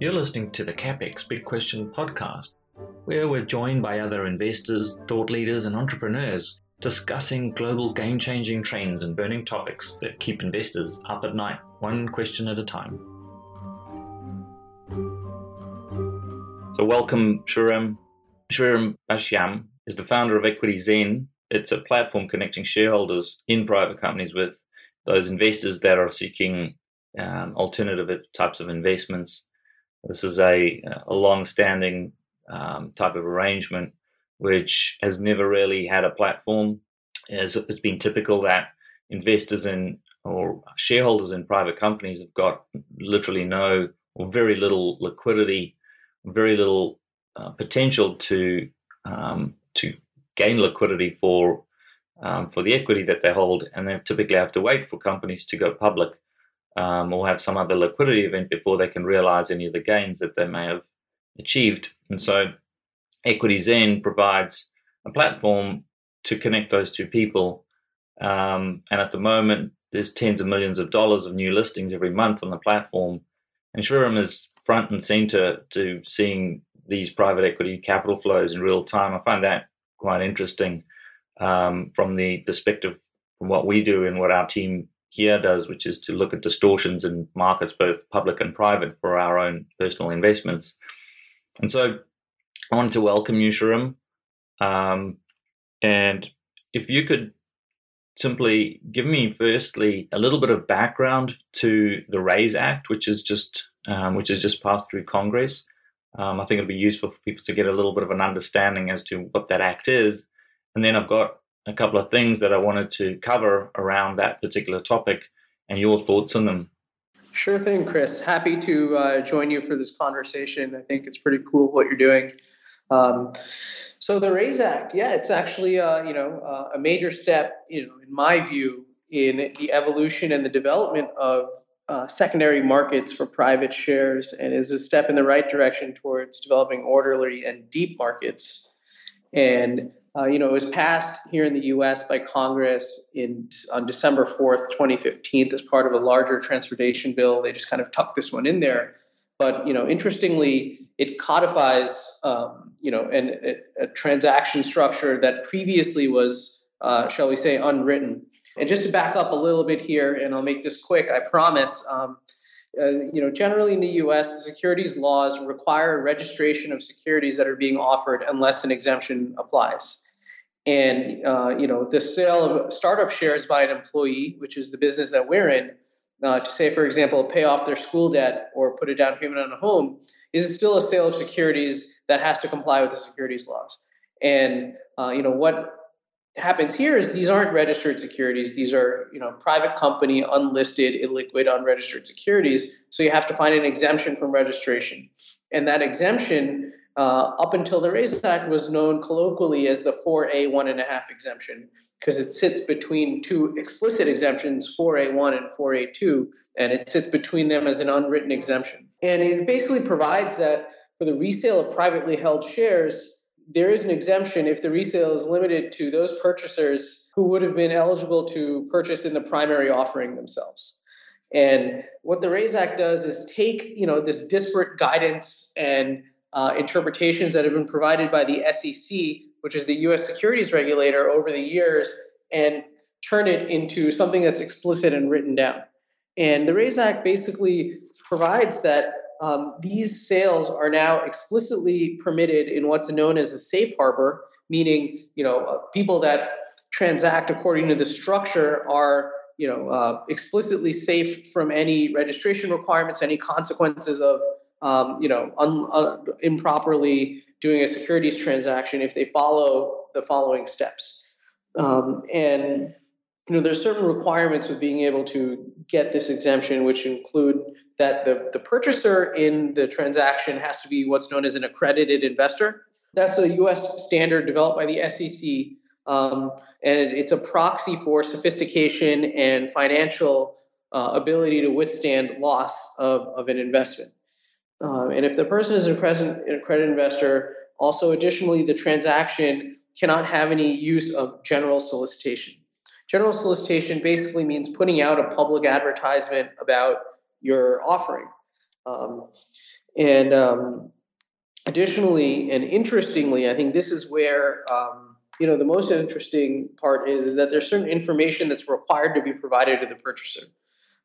You're listening to the CapEx Big Question podcast, where we're joined by other investors, thought leaders, and entrepreneurs discussing global game changing trends and burning topics that keep investors up at night, one question at a time. So, welcome, Shriram. Shriram Bhashyam is the founder of Equity Zen. It's a platform connecting shareholders in private companies with those investors that are seeking um, alternative types of investments this is a, a long standing um, type of arrangement which has never really had a platform. As it's been typical that investors in or shareholders in private companies have got literally no or very little liquidity, very little uh, potential to um, to gain liquidity for um, for the equity that they hold, and they typically have to wait for companies to go public um, or have some other liquidity event before they can realize any of the gains that they may have achieved. And so Equity Zen provides a platform to connect those two people. Um, and at the moment, there's tens of millions of dollars of new listings every month on the platform. And Shriram is front and center to seeing these private equity capital flows in real time. I find that quite interesting um, from the perspective from what we do and what our team here does, which is to look at distortions in markets, both public and private, for our own personal investments. And so I wanted to welcome you, Shriram. Um, and if you could simply give me firstly a little bit of background to the Raise Act, which is just um, which has just passed through Congress. Um, I think it'd be useful for people to get a little bit of an understanding as to what that act is. And then I've got a couple of things that I wanted to cover around that particular topic and your thoughts on them. Sure thing, Chris. Happy to uh, join you for this conversation. I think it's pretty cool what you're doing. Um, so the Raise Act, yeah, it's actually uh, you know uh, a major step, you know, in my view, in the evolution and the development of uh, secondary markets for private shares, and is a step in the right direction towards developing orderly and deep markets. And uh, you know, it was passed here in the U.S. by Congress in on December fourth, 2015, as part of a larger transportation bill. They just kind of tucked this one in there. But you know, interestingly, it codifies um, you know an, a, a, transaction structure that previously was, uh, shall we say, unwritten. And just to back up a little bit here, and I'll make this quick, I promise. Um, uh, you know, generally in the U.S., the securities laws require registration of securities that are being offered unless an exemption applies. And uh, you know, the sale of startup shares by an employee, which is the business that we're in, uh, to say, for example, pay off their school debt or put a down payment on a home, is still a sale of securities that has to comply with the securities laws. And uh, you know what happens here is these aren't registered securities. These are you know private company unlisted illiquid unregistered securities. So you have to find an exemption from registration. And that exemption uh, up until the raise act was known colloquially as the 4a one and a half exemption because it sits between two explicit exemptions 4a1 and 4a2 and it sits between them as an unwritten exemption. And it basically provides that for the resale of privately held shares there is an exemption if the resale is limited to those purchasers who would have been eligible to purchase in the primary offering themselves. And what the Raise Act does is take you know this disparate guidance and uh, interpretations that have been provided by the SEC, which is the U.S. securities regulator, over the years, and turn it into something that's explicit and written down. And the Raise Act basically provides that um, these sales are now explicitly permitted in what's known as a safe harbor, meaning you know uh, people that transact according to the structure are you know uh, explicitly safe from any registration requirements, any consequences of um, you know un, un, improperly doing a securities transaction if they follow the following steps. Um, and you know there's certain requirements of being able to get this exemption, which include that the, the purchaser in the transaction has to be what's known as an accredited investor. That's a US standard developed by the SEC, um, and it's a proxy for sophistication and financial uh, ability to withstand loss of, of an investment. Uh, and if the person is an accredited investor, also additionally, the transaction cannot have any use of general solicitation. General solicitation basically means putting out a public advertisement about your offering. Um, And um, additionally, and interestingly, I think this is where um, you know the most interesting part is, is that there's certain information that's required to be provided to the purchaser.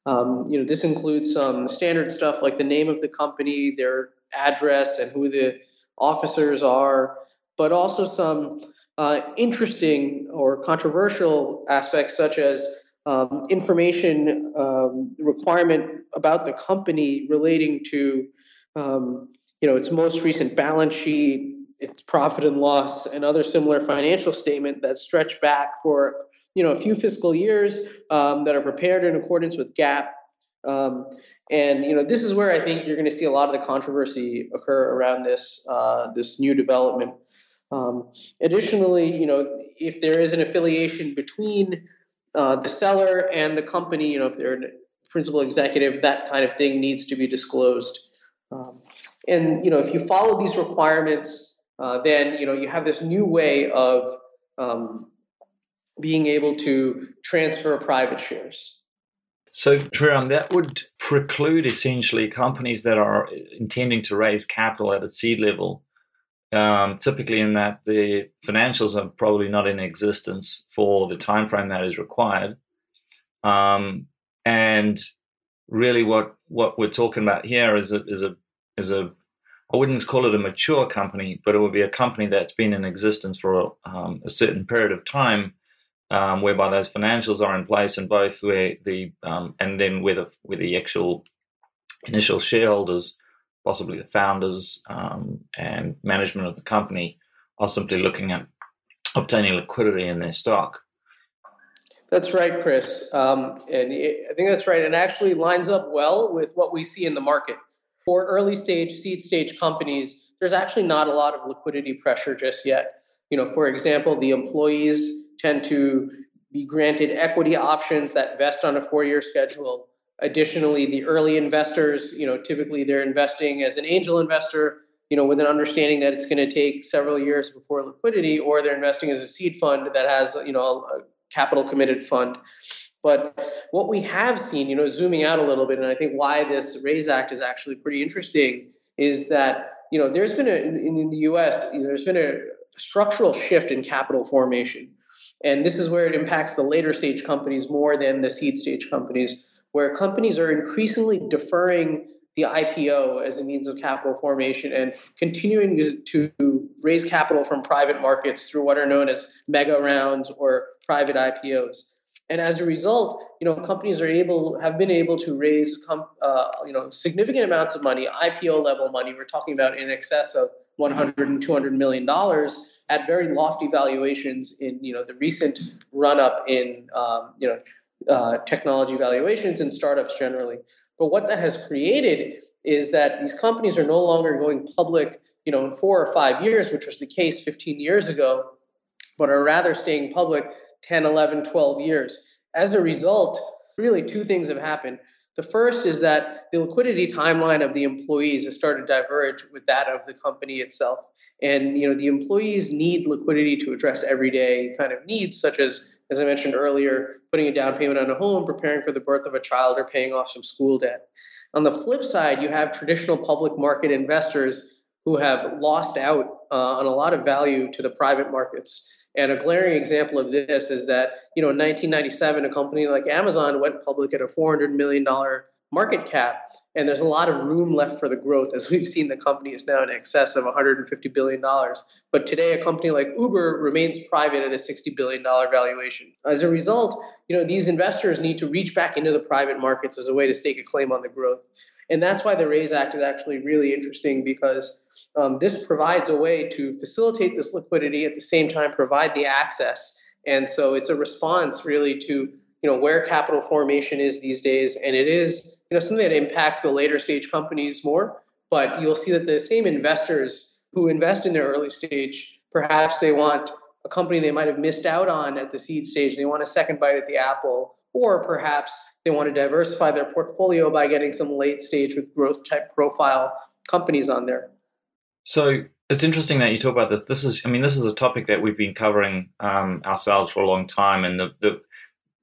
Um, you know, this includes some standard stuff like the name of the company, their address, and who the officers are, but also some uh, interesting or controversial aspects such as um, information um, requirement about the company relating to um, you know its most recent balance sheet, its profit and loss, and other similar financial statement that stretch back for you know a few fiscal years um, that are prepared in accordance with GAAP. Um, and you know this is where I think you're going to see a lot of the controversy occur around this uh, this new development. Um, additionally, you know if there is an affiliation between uh, the seller and the company, you know if they're a principal executive, that kind of thing needs to be disclosed. Um, and you know if you follow these requirements, uh, then you know you have this new way of um, being able to transfer private shares. So, Shriram, that would preclude essentially companies that are intending to raise capital at a seed level, um, typically in that the financials are probably not in existence for the time frame that is required. Um, and really, what what we're talking about here is a is a is a I wouldn't call it a mature company, but it would be a company that's been in existence for um, a certain period of time um, whereby those financials are in place and both where the um, and then where the where the actual initial shareholders, possibly the founders um, and management of the company, are simply looking at obtaining liquidity in their stock. That's right, Chris, um, and I think that's right, and actually lines up well with what we see in the market. For early stage, seed stage companies, there's actually not a lot of liquidity pressure just yet. You know, for example, the employees tend to be granted equity options that vest on a four-year schedule. Additionally, the early investors, you know, typically they're investing as an angel investor, you know, with an understanding that it's going to take several years before liquidity, or they're investing as a seed fund that has, you know, a capital committed fund. But what we have seen, you know, zooming out a little bit, and I think why this Raise Act is actually pretty interesting, is that you know there's been a in the U.S. You know, there's been a structural shift in capital formation. And this is where it impacts the later stage companies more than the seed stage companies, where companies are increasingly deferring the IPO as a means of capital formation and continuing to raise capital from private markets through what are known as mega rounds or private IPOs. And as a result, you know, companies are able have been able to raise, uh, you know, significant amounts of money, IPO level money. We're talking about in excess of 100 and 200 million dollars at very lofty valuations in you know the recent run up in um, you know uh, technology valuations and startups generally. But what that has created is that these companies are no longer going public, you know, in four or five years, which was the case 15 years ago, but are rather staying public 10, 11, 12 years. As a result, really two things have happened. The first is that the liquidity timeline of the employees has started to diverge with that of the company itself. And you know, the employees need liquidity to address everyday kind of needs, such as, as I mentioned earlier, putting a down payment on a home, preparing for the birth of a child, or paying off some school debt. On the flip side, you have traditional public market investors who have lost out uh, on a lot of value to the private markets. And a glaring example of this is that, you know, in 1997, a company like Amazon went public at a $400 million market cap, and there's a lot of room left for the growth. As we've seen, the company is now in excess of 150 billion dollars. But today, a company like Uber remains private at a 60 billion dollar valuation. As a result, you know, these investors need to reach back into the private markets as a way to stake a claim on the growth. And that's why the RAISE Act is actually really interesting because um, this provides a way to facilitate this liquidity at the same time provide the access. And so it's a response really to you know where capital formation is these days, and it is you know something that impacts the later stage companies more. But you'll see that the same investors who invest in their early stage, perhaps they want a company they might have missed out on at the seed stage. They want a second bite at the apple, or perhaps they want to diversify their portfolio by getting some late stage with growth type profile companies on there. So it's interesting that you talk about this. This is, I mean, this is a topic that we've been covering um, ourselves for a long time, and the, the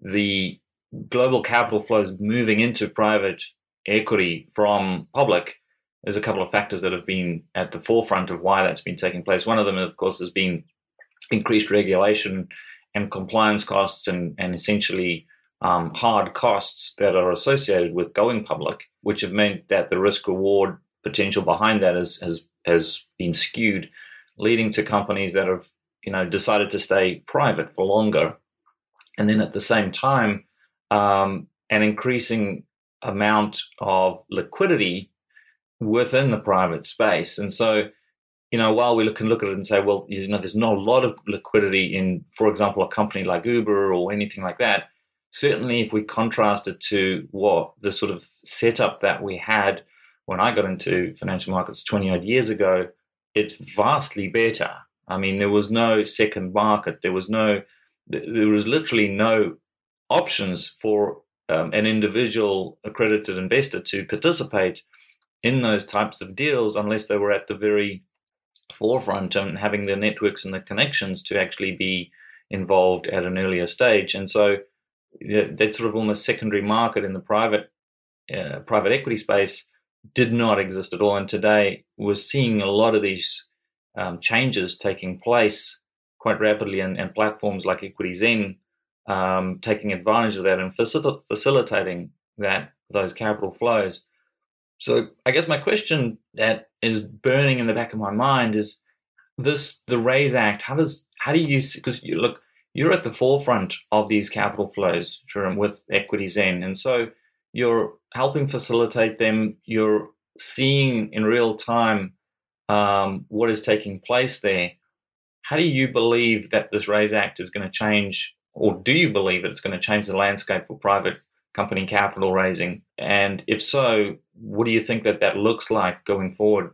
the global capital flows moving into private equity from public there's a couple of factors that have been at the forefront of why that's been taking place. One of them, of course, has been increased regulation and compliance costs and, and essentially um, hard costs that are associated with going public, which have meant that the risk reward potential behind that has, has, has been skewed, leading to companies that have you know decided to stay private for longer. And then at the same time, um, an increasing amount of liquidity within the private space. And so, you know, while we can look at it and say, well, you know, there's not a lot of liquidity in, for example, a company like Uber or anything like that. Certainly, if we contrast it to what the sort of setup that we had when I got into financial markets 20 odd years ago, it's vastly better. I mean, there was no second market. There was no, there was literally no options for um, an individual accredited investor to participate in those types of deals unless they were at the very forefront and having the networks and the connections to actually be involved at an earlier stage. And so that sort of almost secondary market in the private uh, private equity space did not exist at all. And today we're seeing a lot of these um, changes taking place quite rapidly, and, and platforms like EquityZen um, taking advantage of that and facil- facilitating that those capital flows. So I guess my question that is burning in the back of my mind is this the Raise Act. How does how do you because you look you're at the forefront of these capital flows, Shriram, with EquityZen, and so you're helping facilitate them. You're seeing in real time um, what is taking place there. How do you believe that this Raise Act is going to change, or do you believe it's going to change the landscape for private company capital raising? And if so, what do you think that that looks like going forward?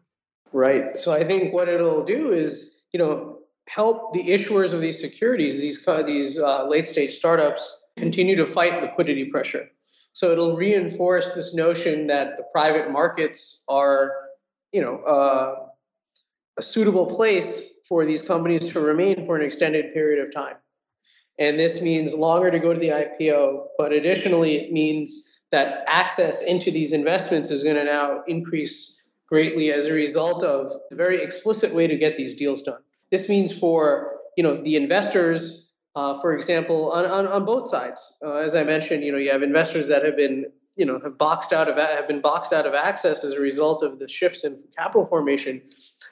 Right. So I think what it'll do is, you know, help the issuers of these securities, these these uh, late stage startups, continue to fight liquidity pressure. So it'll reinforce this notion that the private markets are, you know, uh, a suitable place for these companies to remain for an extended period of time. And this means longer to go to the IPO, but additionally, it means that access into these investments is going to now increase greatly as a result of a very explicit way to get these deals done. This means for you know the investors, uh, for example, on, on, on both sides. Uh, as I mentioned, you know you have investors that have been you know have boxed out of have been boxed out of access as a result of the shifts in capital formation.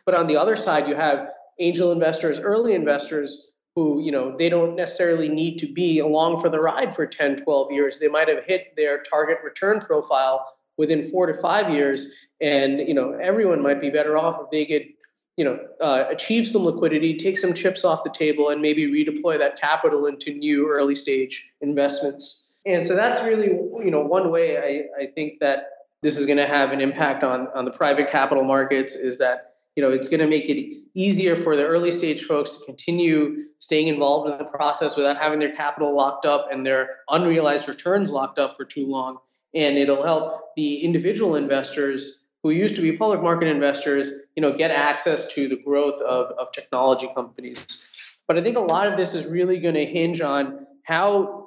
But on the other side, you have angel investors, early investors who you know they don't necessarily need to be along for the ride for 10 12 years they might have hit their target return profile within four to five years and you know everyone might be better off if they could you know uh, achieve some liquidity take some chips off the table and maybe redeploy that capital into new early stage investments. And so that's really you know one way i, I think that this is going to have an impact on on the private capital markets is that you know it's going to make it easier for the early stage folks to continue staying involved in the process without having their capital locked up and their unrealized returns locked up for too long. And it'll help the individual investors who used to be public market investors you know get access to the growth of, of technology companies. But i think a lot of this is really going to hinge on how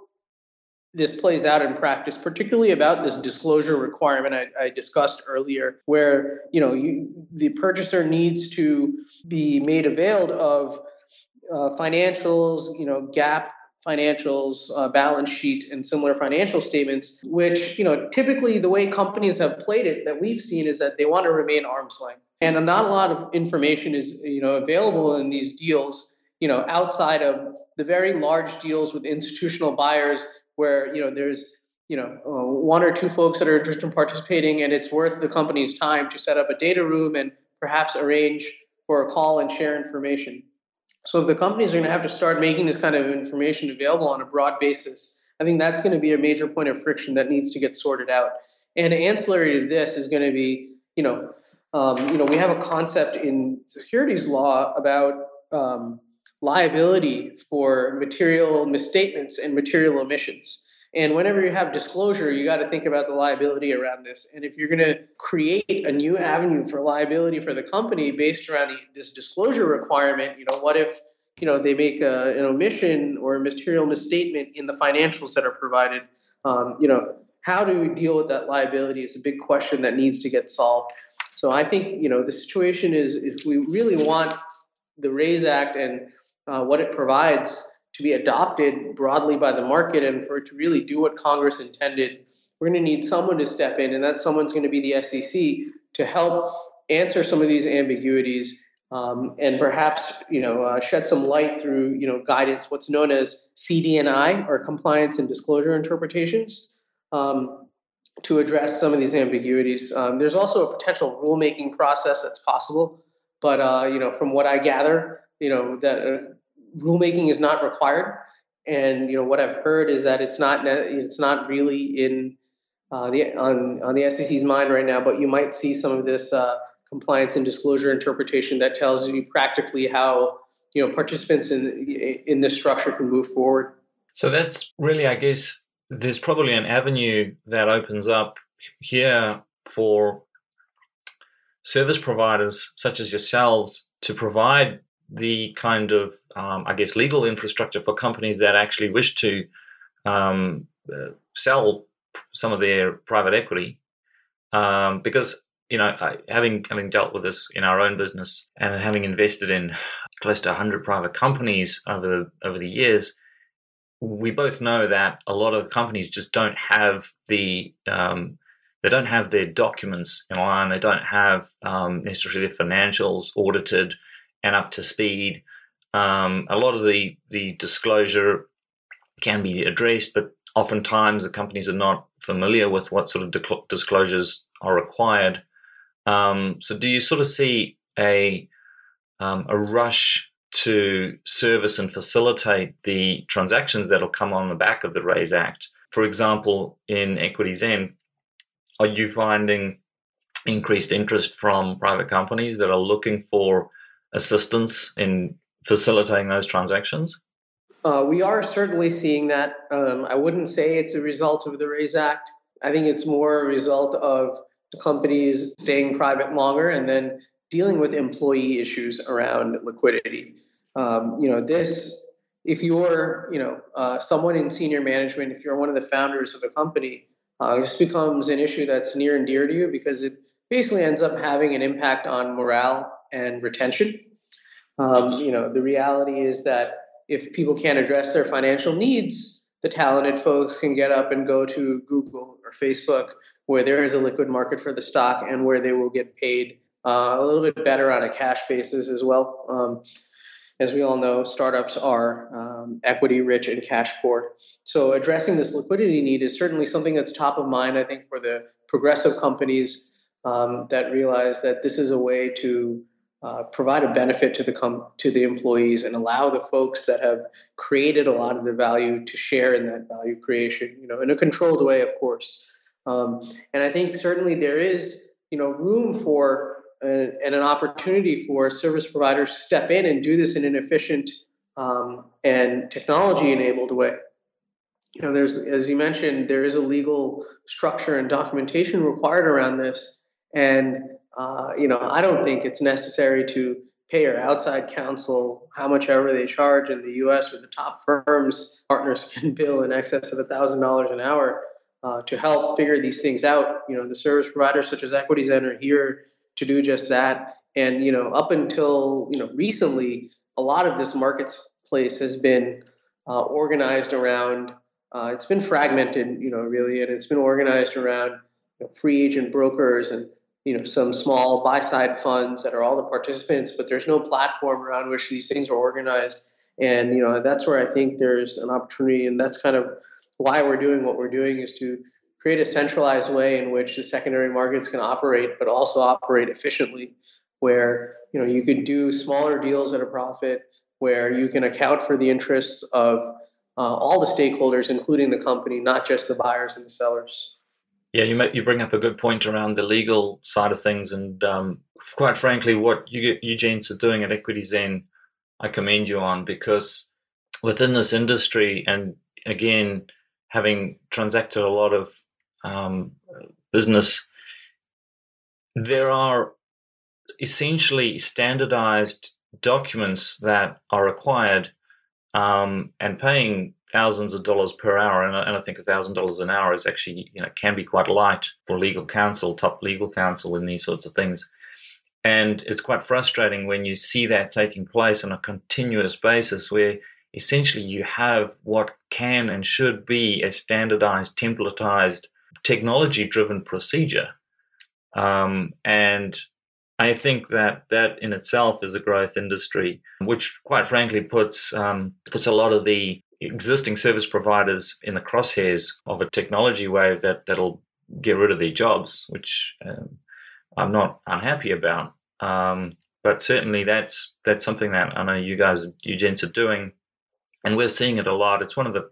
this plays out in practice, particularly about this disclosure requirement I, I discussed earlier, where you know you, the purchaser needs to be made availed of uh, financials, you know, GAAP financials, uh, balance sheet, and similar financial statements. Which you know, typically the way companies have played it that we've seen is that they want to remain arm's length, and not a lot of information is you know available in these deals. You know, outside of the very large deals with institutional buyers where you know there's you know uh, one or two folks that are interested in participating and it's worth the company's time to set up a data room and perhaps arrange for a call and share information so if the companies are going to have to start making this kind of information available on a broad basis i think that's going to be a major point of friction that needs to get sorted out and ancillary to this is going to be you know um, you know we have a concept in securities law about um, liability for material misstatements and material omissions. And whenever you have disclosure, you got to think about the liability around this. And if you're going to create a new avenue for liability for the company based around the, this disclosure requirement, you know, what if you know they make a, an omission or a material misstatement in the financials that are provided? Um, you know, how do we deal with that liability is a big question that needs to get solved. So I think you know the situation is if we really want the Raise Act and uh, what it provides to be adopted broadly by the market and for it to really do what Congress intended, we're going to need someone to step in, and that someone's going to be the SEC to help answer some of these ambiguities um, and perhaps you know uh, shed some light through you know guidance, what's known as CD&I or compliance and disclosure interpretations, um, to address some of these ambiguities. Um, there's also a potential rulemaking process that's possible, but uh, you know from what I gather, you know that uh, rulemaking is not required, and you know what I've heard is that it's not it's not really in uh, the on on the SEC's mind right now, but you might see some of this uh, compliance and disclosure interpretation that tells you practically how you know participants in in this structure can move forward. So that's really, I guess, there's probably an avenue that opens up here for service providers such as yourselves to provide the kind of, um, I guess, legal infrastructure for companies that actually wish to um, uh, sell some of their private equity. Um, because you know, having having dealt with this in our own business and having invested in close to 100 private companies over the, over the years, we both know that a lot of companies just don't have the um, they don't have their documents in line. They don't have um, necessarily their financials audited and up to speed. Um, a lot of the the disclosure can be addressed, but oftentimes the companies are not familiar with what sort of disclosures are required. Um, so, do you sort of see a um, a rush to service and facilitate the transactions that'll come on the back of the Raise Act? For example, in EquityZen, are you finding increased interest from private companies that are looking for assistance in facilitating those transactions? Uh, we are certainly seeing that. Um, I wouldn't say it's a result of the Raise Act. I think it's more a result of companies staying private longer and then dealing with employee issues around liquidity. Um, you know, this, if you're, you know, uh, someone in senior management, if you're one of the founders of a company, uh, this becomes an issue that's near and dear to you because it basically ends up having an impact on morale and retention. Um, you know, the reality is that if people can't address their financial needs, the talented folks can get up and go to Google or Facebook, where there is a liquid market for the stock and where they will get paid uh, a little bit better on a cash basis as well. Um, as we all know, startups are um, equity rich and cash poor. So, addressing this liquidity need is certainly something that's top of mind, I think, for the progressive companies um, that realize that this is a way to uh, provide a benefit to the com- to the employees and allow the folks that have created a lot of the value to share in that value creation you know in a controlled way of course. Um, and i think certainly there is you know room for a, and an opportunity for service providers to step in and do this in an efficient um, and technology enabled way. You know there's as you mentioned there is a legal structure and documentation required around this and uh, you know, I don't think it's necessary to pay our outside counsel how much ever they charge in the U.S. or the top firms partners can bill in excess of thousand dollars an hour uh, to help figure these things out. You know, the service providers such as EquityZen are here to do just that. And you know, up until you know recently, a lot of this marketplace has been uh, organized around. Uh, it's been fragmented, you know, really, and it's been organized around you know, free agent brokers and you know some small buy side funds that are all the participants but there's no platform around which these things are organized. And you know that's where i think there's an opportunity and that's kind of why we're doing what we're doing is to create a centralized way in which the secondary markets can operate but also operate efficiently where you know you could do smaller deals at a profit where you can account for the interests of uh, all the stakeholders including the company not just the buyers and the sellers yeah, you make, you bring up a good point around the legal side of things, and um, quite frankly, what you Eugene's are doing at Equity Zen, I commend you on because within this industry, and again, having transacted a lot of um, business, there are essentially standardized documents that are required, um, and paying thousands of dollars per hour, and, and I think a thousand dollars an hour is actually you know can be quite light for legal counsel, top legal counsel in these sorts of things. And it's quite frustrating when you see that taking place on a continuous basis, where essentially you have what can and should be a standardized, templatized, technology driven procedure. Um, and I think that that in itself is a growth industry, which quite frankly puts um, puts a lot of the existing service providers in the crosshairs of a technology wave that that'll get rid of their jobs, which um, I'm not unhappy about. Um, but certainly that's that's something that I know you guys, you gents, are doing, and we're seeing it a lot. It's one of the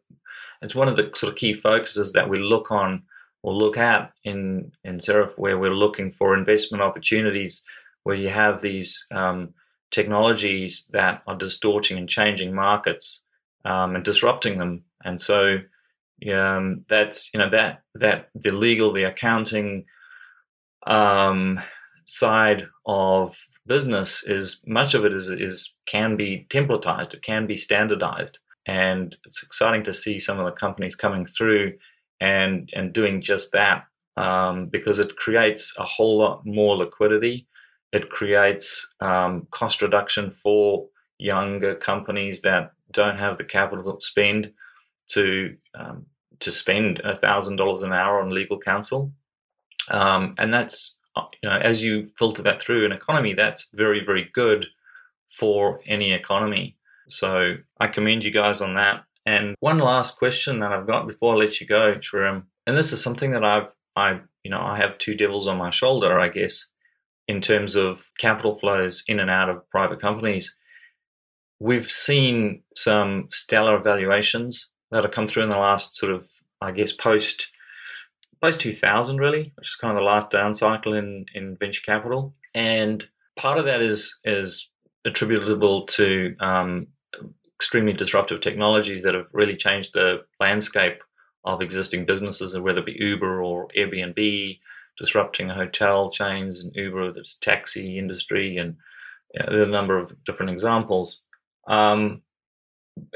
it's one of the sort of key focuses that we look on or look at in in Seraph, where we're looking for investment opportunities, where you have these um, technologies that are distorting and changing markets um, and disrupting them. And so um, that's you know that that the legal, the accounting um, side of business is much of it is is can be templatized, it can be standardized, and it's exciting to see some of the companies coming through and and doing just that um, because it creates a whole lot more liquidity. It creates um, cost reduction for younger companies that don't have the capital to spend to um, to spend a thousand dollars an hour on legal counsel, um, and that's uh, you know as you filter that through an economy, that's very very good for any economy. So I commend you guys on that. And one last question that I've got before I let you go, Shriram, and this is something that I've I you know I have two devils on my shoulder, I guess, in terms of capital flows in and out of private companies we've seen some stellar valuations that have come through in the last sort of, I guess, post post 2000 really, which is kind of the last down cycle in in venture capital, and part of that is is attributable to um, extremely disruptive technologies that have really changed the landscape of existing businesses, whether it be Uber or Airbnb, disrupting hotel chains and Uber, there's taxi industry, and you know, there's a number of different examples. Um,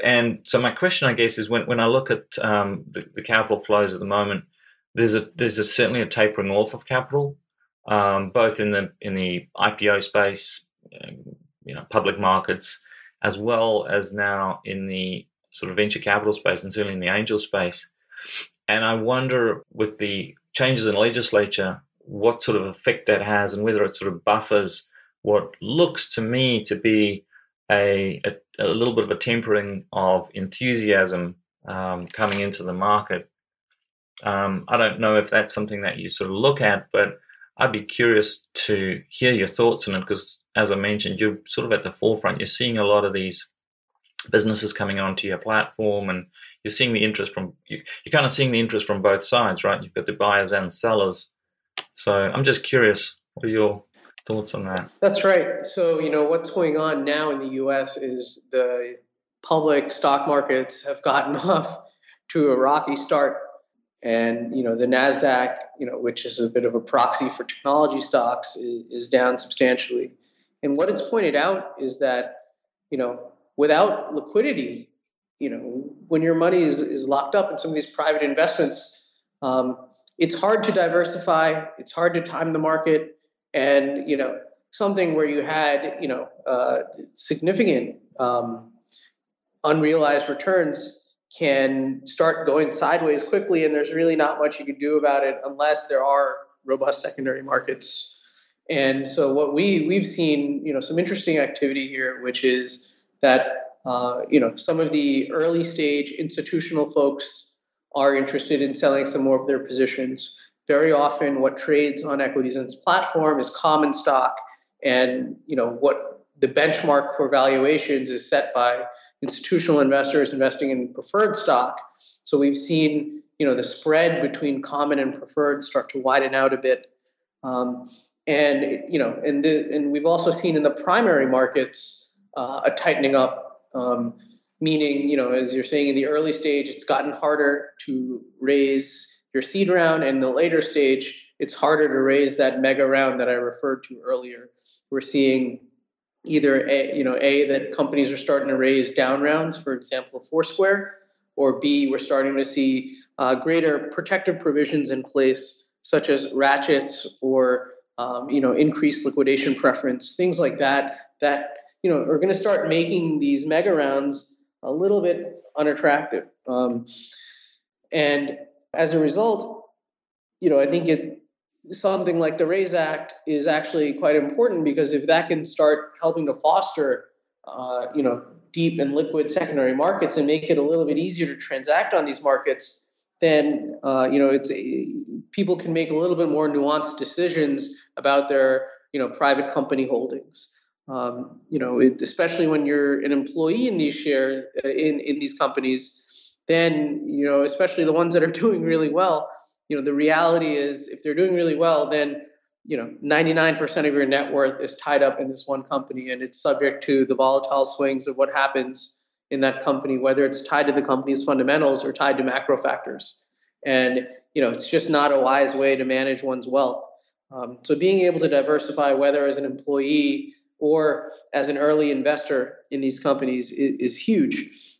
and so my question, I guess, is when, when I look at um, the, the, capital flows at the moment, there's a there's a, certainly a tapering off of capital, um, both in the in the IPO space, you know, public markets, as well as now in the sort of venture capital space, and certainly in the angel space. And I wonder, with the changes in legislature, what sort of effect that has, and whether it sort of buffers what looks to me to be a, a, a little bit of a tempering of enthusiasm um, coming into the market. Um, I don't know if that's something that you sort of look at, but I'd be curious to hear your thoughts on it because, as I mentioned, you're sort of at the forefront. You're seeing a lot of these businesses coming onto your platform, and you're seeing the interest from you, you're kind of seeing the interest from both sides, right? You've got the buyers and sellers. So I'm just curious, what are your thoughts on that? That's right. So, you know, what's going on now in the US is the public stock markets have gotten off to a rocky start. And, you know, the NASDAQ, you know, which is a bit of a proxy for technology stocks, is, is down substantially. And what it's pointed out is that, you know, without liquidity, you know, when your money is, is locked up in some of these private investments, um, it's hard to diversify, it's hard to time the market and you know something where you had you know uh, significant um, unrealized returns can start going sideways quickly and there's really not much you can do about it unless there are robust secondary markets. And so what we we've seen you know some interesting activity here which is that uh, you know some of the early stage institutional folks are interested in selling some more of their positions very often what trades on equities EquityZen's platform is common stock. And you know what the benchmark for valuations is set by institutional investors investing in preferred stock. So we've seen you know the spread between common and preferred start to widen out a bit. Um, and you know and the, and we've also seen in the primary markets uh, a tightening up. Um, meaning you know as you're saying in the early stage it's gotten harder to raise your seed round and the later stage it's harder to raise that mega round that i referred to earlier we're seeing either a you know a that companies are starting to raise down rounds for example foursquare or B, we're starting to see uh, greater protective provisions in place, such as ratchets or um, you know increased liquidation preference, things like that, that you know are going to start making these mega rounds a little bit unattractive. Um, and as a result, you know, I think it something like the Raise Act is actually quite important because if that can start helping to foster, uh, you know, deep and liquid secondary markets and make it a little bit easier to transact on these markets, then uh, you know it's people can make a little bit more nuanced decisions about their you know private company holdings. Um, you know, it, especially when you're an employee in these shares uh, in in these companies, then you know, especially the ones that are doing really well. You know, the reality is if they're doing really well, then you know 99% of your net worth is tied up in this one company and it's subject to the volatile swings of what happens in that company whether it's tied to the company's fundamentals or tied to macro factors and you know it's just not a wise way to manage one's wealth um, so being able to diversify whether as an employee or as an early investor in these companies is, is huge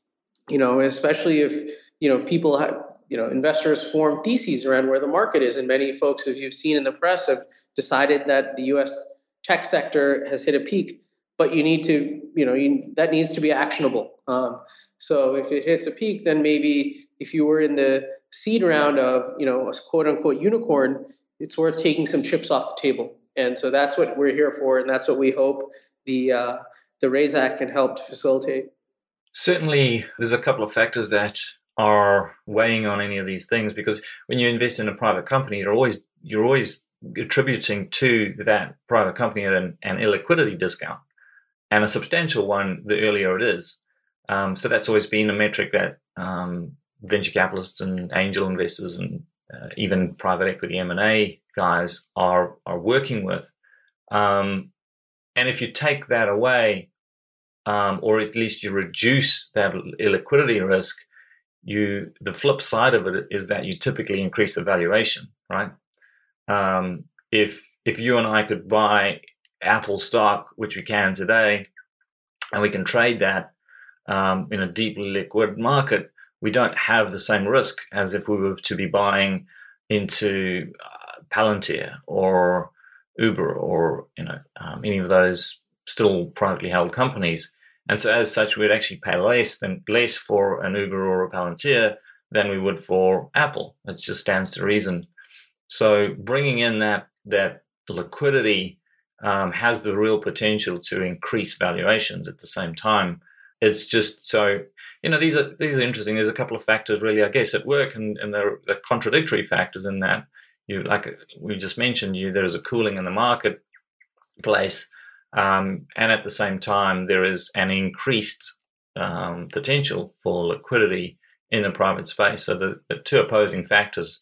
you know especially if you know people have you know investors form theses around where the market is. And many folks as you've seen in the press have decided that the us tech sector has hit a peak. But you need to you know you, that needs to be actionable. Um, so if it hits a peak then maybe if you were in the seed round of you know a quote unquote unicorn it's worth taking some chips off the table. And so that's what we're here for and that's what we hope the uh, the raise act can help to facilitate certainly there's a couple of factors that are weighing on any of these things because when you invest in a private company, you're always you're always attributing to that private company an, an illiquidity discount and a substantial one the earlier it is. Um, so that's always been a metric that um, venture capitalists and angel investors and uh, even private equity M&A guys are are working with. Um, and if you take that away, um, or at least you reduce that illiquidity risk, you the flip side of it is that you typically increase the valuation, right? Um, if if you and I could buy Apple stock, which we can today, and we can trade that um, in a deeply liquid market, we don't have the same risk as if we were to be buying into uh, Palantir or Uber or you know um, any of those still privately held companies. And so, as such, we'd actually pay less than less for an Uber or a Palantir than we would for Apple. It just stands to reason. So, bringing in that that liquidity um, has the real potential to increase valuations at the same time. It's just so you know these are these are interesting. There's a couple of factors really, I guess, at work, and and they're, they're contradictory factors in that you like we just mentioned you there is a cooling in the marketplace um, and at the same time, there is an increased um, potential for liquidity in the private space. So the, the two opposing factors.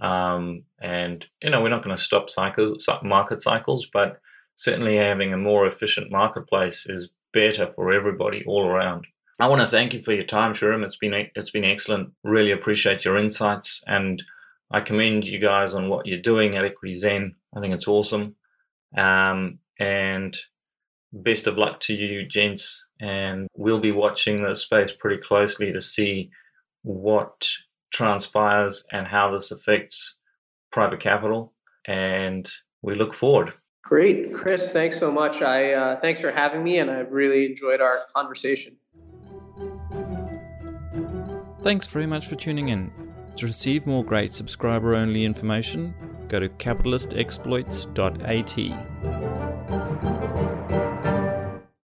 Um, and you know, we're not going to stop cycles, market cycles, but certainly having a more efficient marketplace is better for everybody all around. I want to thank you for your time, Shriram. It's been it's been excellent. Really appreciate your insights, and I commend you guys on what you're doing at Equity Zen. I think it's awesome. Um, and best of luck to you, gents. And we'll be watching this space pretty closely to see what transpires and how this affects private capital. And we look forward. Great, Chris. Thanks so much. I uh, thanks for having me, and I've really enjoyed our conversation. Thanks very much for tuning in. To receive more great subscriber-only information, go to capitalistexploits.at.